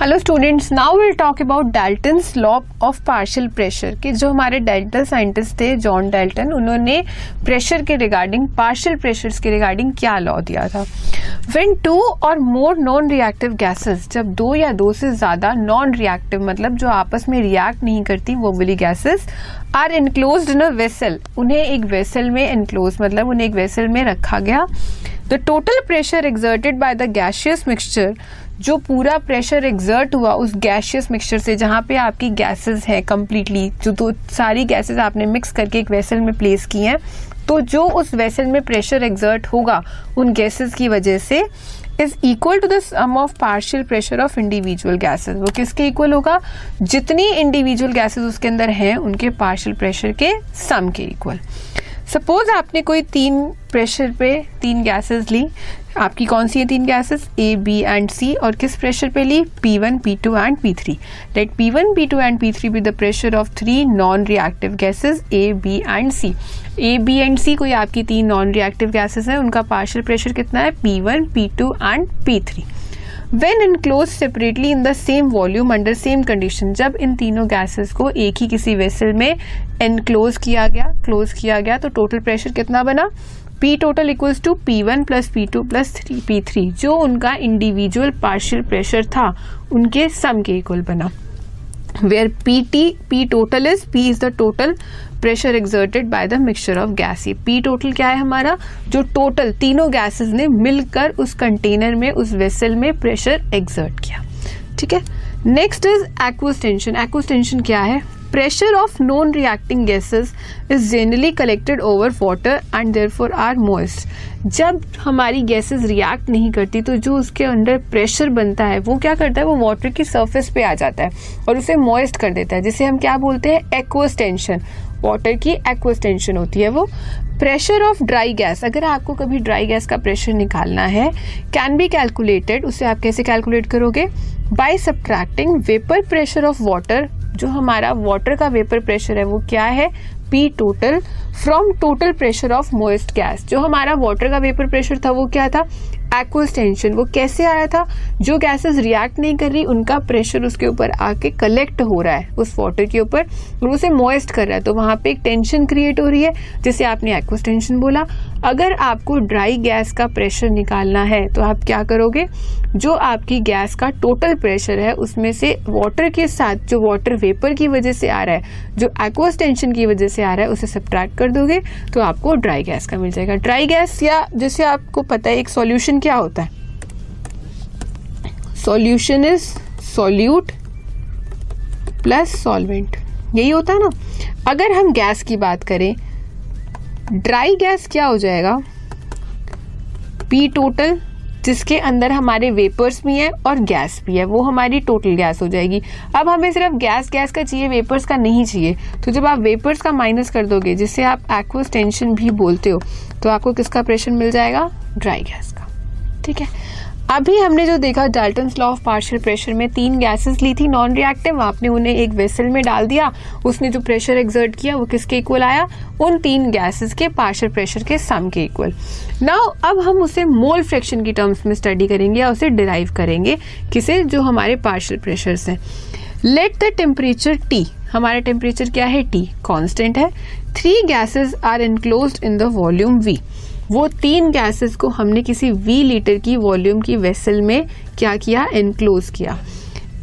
Hello students now will talk about Dalton's law of partial pressure कि जो हमारे delta scientist थे John Dalton उन्होंने प्रेशर के रिगार्डिंग पार्शियल प्रेशर्स के रिगार्डिंग क्या लॉ दिया था? व्हेन टू और मोर नॉन रिएक्टिव गैसेस जब दो या दो से ज़्यादा नॉन रिएक्टिव मतलब जो आपस में रिएक्ट नहीं करती, वो वाली gases are enclose in a vessel उन्हें एक वेसल में इनक्लोज मतलब उन्हें एक वेसल में रखा गया। The total pressure exerted by the gaseous mixture जो पूरा प्रेशर एग्जर्ट हुआ उस गैशियस मिक्सचर से, जहाँ पे आपकी गैसेस है कम्प्लीटली जो तो सारी गैसेस आपने मिक्स करके एक वेसल में प्लेस की हैं तो जो उस वेसल में प्रेशर एग्जर्ट होगा, उन गैसेस की वजह से is equal to the sum of partial pressure of individual gases वो किसके इक्वल होगा? जितनी इंडिविजुअल गैसेस उसके अंदर हैं, उनके पार्शियल प्रेशर के सम के इक्वल सपोज़ आपने कोई तीन प्रेशर पे तीन गैसेस ली। आपकी कौन सी है तीन gases A B and C और किस प्रेशर पे ली? P one P two and P three let P one P two and P three be the pressure of three non reactive gases A B and C A B and C कोई आपकी तीन non reactive gases हैं, उनका partial pressure कितना है? P one P two and P three when enclose separately in the same volume under same condition जब इन तीनों गैसेस को एक ही किसी वेसल में इनक्लोज किया गया क्लोज किया गया तो टोटल प्रेशर कितना बना? P total equals to P one plus P two plus three P three जो उनका इंडिविजुअल पार्शियल प्रेशर था, उनके सम के इक्वल बना। Where PT, P total is, P is the total pressure exerted by the mixture of gas ये P total क्या है हमारा? जो टोटल तीनों गैसेस ने मिलकर उस कंटेनर में उस वेसल में प्रेशर एक्सर्ट किया। ठीक है? नेक्स्ट इज़ एक्वस्टेंशन एक्वस्टेंशन क्या है? Pressure of non-reacting gases is generally collected over water and therefore are moist. जब हमारी गैसेस रिएक्ट नहीं करती तो जो उसके अंडर प्रेशर बनता है, वो क्या करता है? वो वाटर की सरफेस पे आ जाता है और उसे मॉइस्ट कर देता है। जिसे हम क्या बोलते हैं? एक्वस्टेंशन वाटर की एक्वस्टेंशन होती है वो। प्रेशर ऑफ़ ड्राई गैस अगर आपको कभी ड्राई गैस का प्रेशर निकालना है कैन बी कैलकुलेटेड उसे आप कैसे कैलकुलेट करोगे? By subtracting vapour pressure of water जो हमारा वाटर का वेपर प्रेशर है, वो क्या है? P total from total pressure of moist gas जो हमारा वाटर का वेपर प्रेशर था, वो क्या था? एक्वस टेंशन वो कैसे आया था? जो गैसेस रिएक्ट नहीं कर रही, उनका प्रेशर उसके ऊपर आके कलेक्ट हो रहा है, उस वाटर के ऊपर, और उसे मॉइस्ट कर रहा है। तो वहाँ पे एक टेंशन क्रिएट हो रही है, जिसे आपने एक्वस टेंशन बोला। अगर आपको ड्राई गैस का प्रेशर निकालना है तो आप क्या करोगे? जो आपकी गैस का टोटल प्रेशर है, उसमें से वाटर के साथ जो वाटर वेपर की वजह से आ रहा है, जो एक्वस टेंशन की वजह से आ रहा है, उसे सब्ट्रैक्ट कर दोगे तो आपको ड्राई गैस का मिल जाएगा। ड्राई गैस या जैसे आपको पता है, एक सॉल्यूशन क्या होता है? Solution is solute plus solvent यही होता है ना? अगर हम गैस की बात करें ड्राई गैस क्या हो जाएगा? पी टोटल जिसके अंदर हमारे वेपर्स भी हैं और गैस भी है, वो हमारी टोटल गैस हो जाएगी। अब हमें सिर्फ़ गैस गैस का चाहिए वेपर्स का नहीं चाहिए। तो जब आप वेपर्स का माइनस कर दोगे, जिससे आप एक्वस टेंशन भी बोलते हो तो आपको किसका प्रेशर मिल जाएगा? ड्राई गैस का। ठीक है? अभी हमने जो देखा Dalton law of partial pressure में तीन गैसेस ली थी नॉन रिएक्टिव आपने उन्हें एक वेसल में डाल दिया, उसने जो प्रेशर एग्जर्ट किया, वो किसके इक्वल आया? उन तीन गैसेस के पार्शियल प्रेशर के सम के इक्वल नाउ अब हम उसे मोल फ्रैक्शन की टर्म्स में स्टडी करेंगे या उसे डिराइव करेंगे, किसे? जो हमारे पार्शियल प्रेशर्स हैं. लेट द टेम्परेचर टी हमारा टेम्परेचर क्या है? टी कॉन्स्टेंट है. Three gases are enclose in the volume V वो तीन गैसेस को हमने किसी वी लीटर की वॉल्यूम की वेसल में क्या किया? एनक्लोज किया।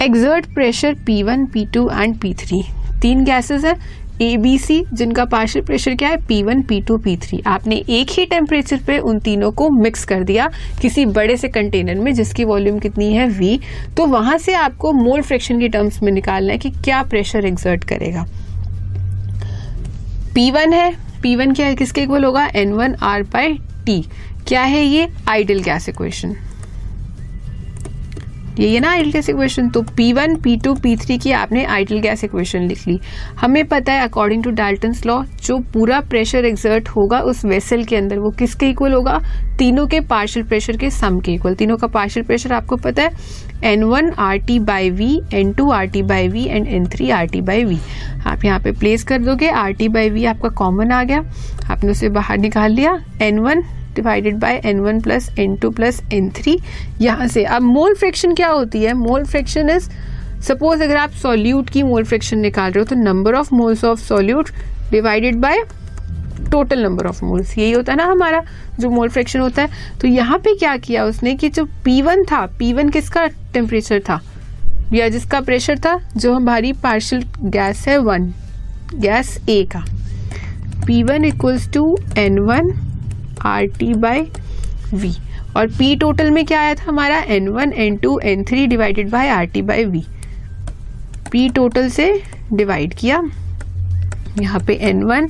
Exert pressure P one P two and P three तीन गैसेस है। ए बी सी जिनका पार्शियल प्रेशर क्या है? P one P two P three आपने एक ही टेम्परेचर पे उन तीनों को मिक्स कर दिया किसी बड़े से कंटेनर में जिसकी वॉल्यूम कितनी है? वी तो वहाँ से आपको मोल फ्रैक्शन की टर्म्स में निकालना है कि क्या प्रेशर एग्जर्ट करेगा। पी वन है। वन क्या किसके इक्वल होगा? वन आर बाय टी क्या है ये? आइडियल गैस इक्वेशन ये है ना आइडल गैस इक्वेशन तो P1, P2, P3 की आपने आइडल गैस इक्वेशन लिख ली। हमें पता है अकॉर्डिंग टू डाल्टन्स लॉ जो पूरा प्रेशर एक्सर्ट होगा उस वेसल के अंदर वो किसके इक्वल होगा? तीनों के पार्शियल प्रेशर के सम के इक्वल तीनों का पार्शियल प्रेशर आपको पता है? N one R T by V N two R T by V and N three R T by V आप यहाँ पे प्लेस कर दोगे आर टी बाई वी आपका कॉमन आ गया। आपने उसे बाहर निकाल लिया N one divided by N one plus N two plus N three यहाँ से, अब मोल फ्रैक्शन क्या होती है? मोल फ्रैक्शन इज़ सपोज़ अगर आप सॉल्यूट की मोल फ्रैक्शन निकाल रहे हो तो number of moles of solute divided by total number of moles यही होता है ना हमारा, जो मोल फ्रैक्शन होता है। तो यहाँ पे क्या किया उसने कि जो P1 था P1 किसका टेम्परेचर था? या जिसका प्रेशर था? जो हमारी पार्शियल गैस है वन गैस ए का। P one equals to N one R T by V और P टोटल में क्या आया था? हमारा N one N two N three divided by R T by V P total से divide किया। यहाँ पे N one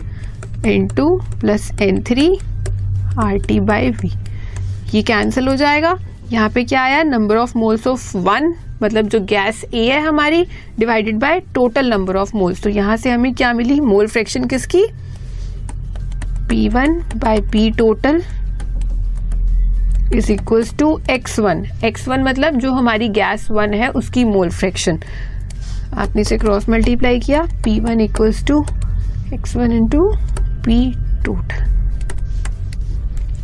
N two plus N three R T by V ये कैंसिल हो जाएगा। यहाँ पे क्या आया? Number of moles of one मतलब जो गैस ए है हमारी divided by total number of moles तो यहाँ से हमें क्या मिली? मोल फ्रैक्शन किसकी? P one by P total is equals to X one X one मतलब जो हमारी गैस वन है, उसकी मोल फ्रैक्शन आपने इसे क्रॉस मल्टीप्लाई किया P one equals to X one into P total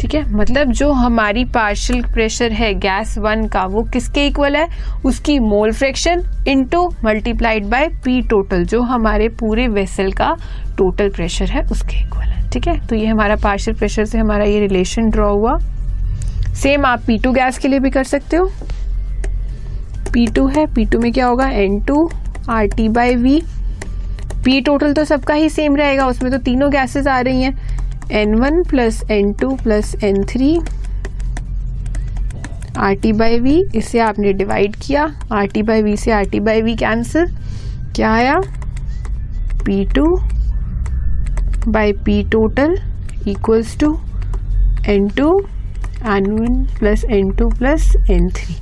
ठीक है? मतलब जो हमारी पार्शियल प्रेशर है गैस वन का, वो किसके इक्वल है? उसकी mole fraction into multiplied by P total जो हमारे पूरे वेसल का टोटल प्रेशर है, उसके इक्वल है। ठीक है? तो ये हमारा पार्शियल प्रेशर से हमारा ये रिलेशन ड्रॉ हुआ। सेम आप पी टू गैस के लिए भी कर सकते हो। पी टू है पी टू में क्या होगा? N two R T by V P total तो सबका ही सेम रहेगा, उसमें तो तीनों गैसेस आ रही हैं। N one plus N two plus N three R T by V इसे आपने डिवाइड किया। आर टी बाई वी से R T by V cancel क्या आया? P two by P total equals to N two N one plus N two plus N three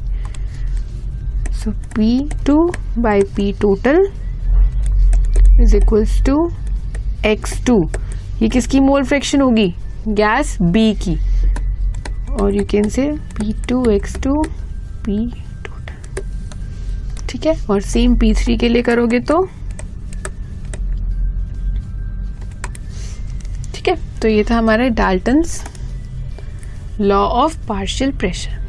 so P two by P total is equals to X two ये किसकी mole fraction होगी? Gas B की। और you can say P two X two P two ठीक है? और same P three के लिए करोगे तो? ठीक है? तो ये था हमारा Dalton's law of partial pressure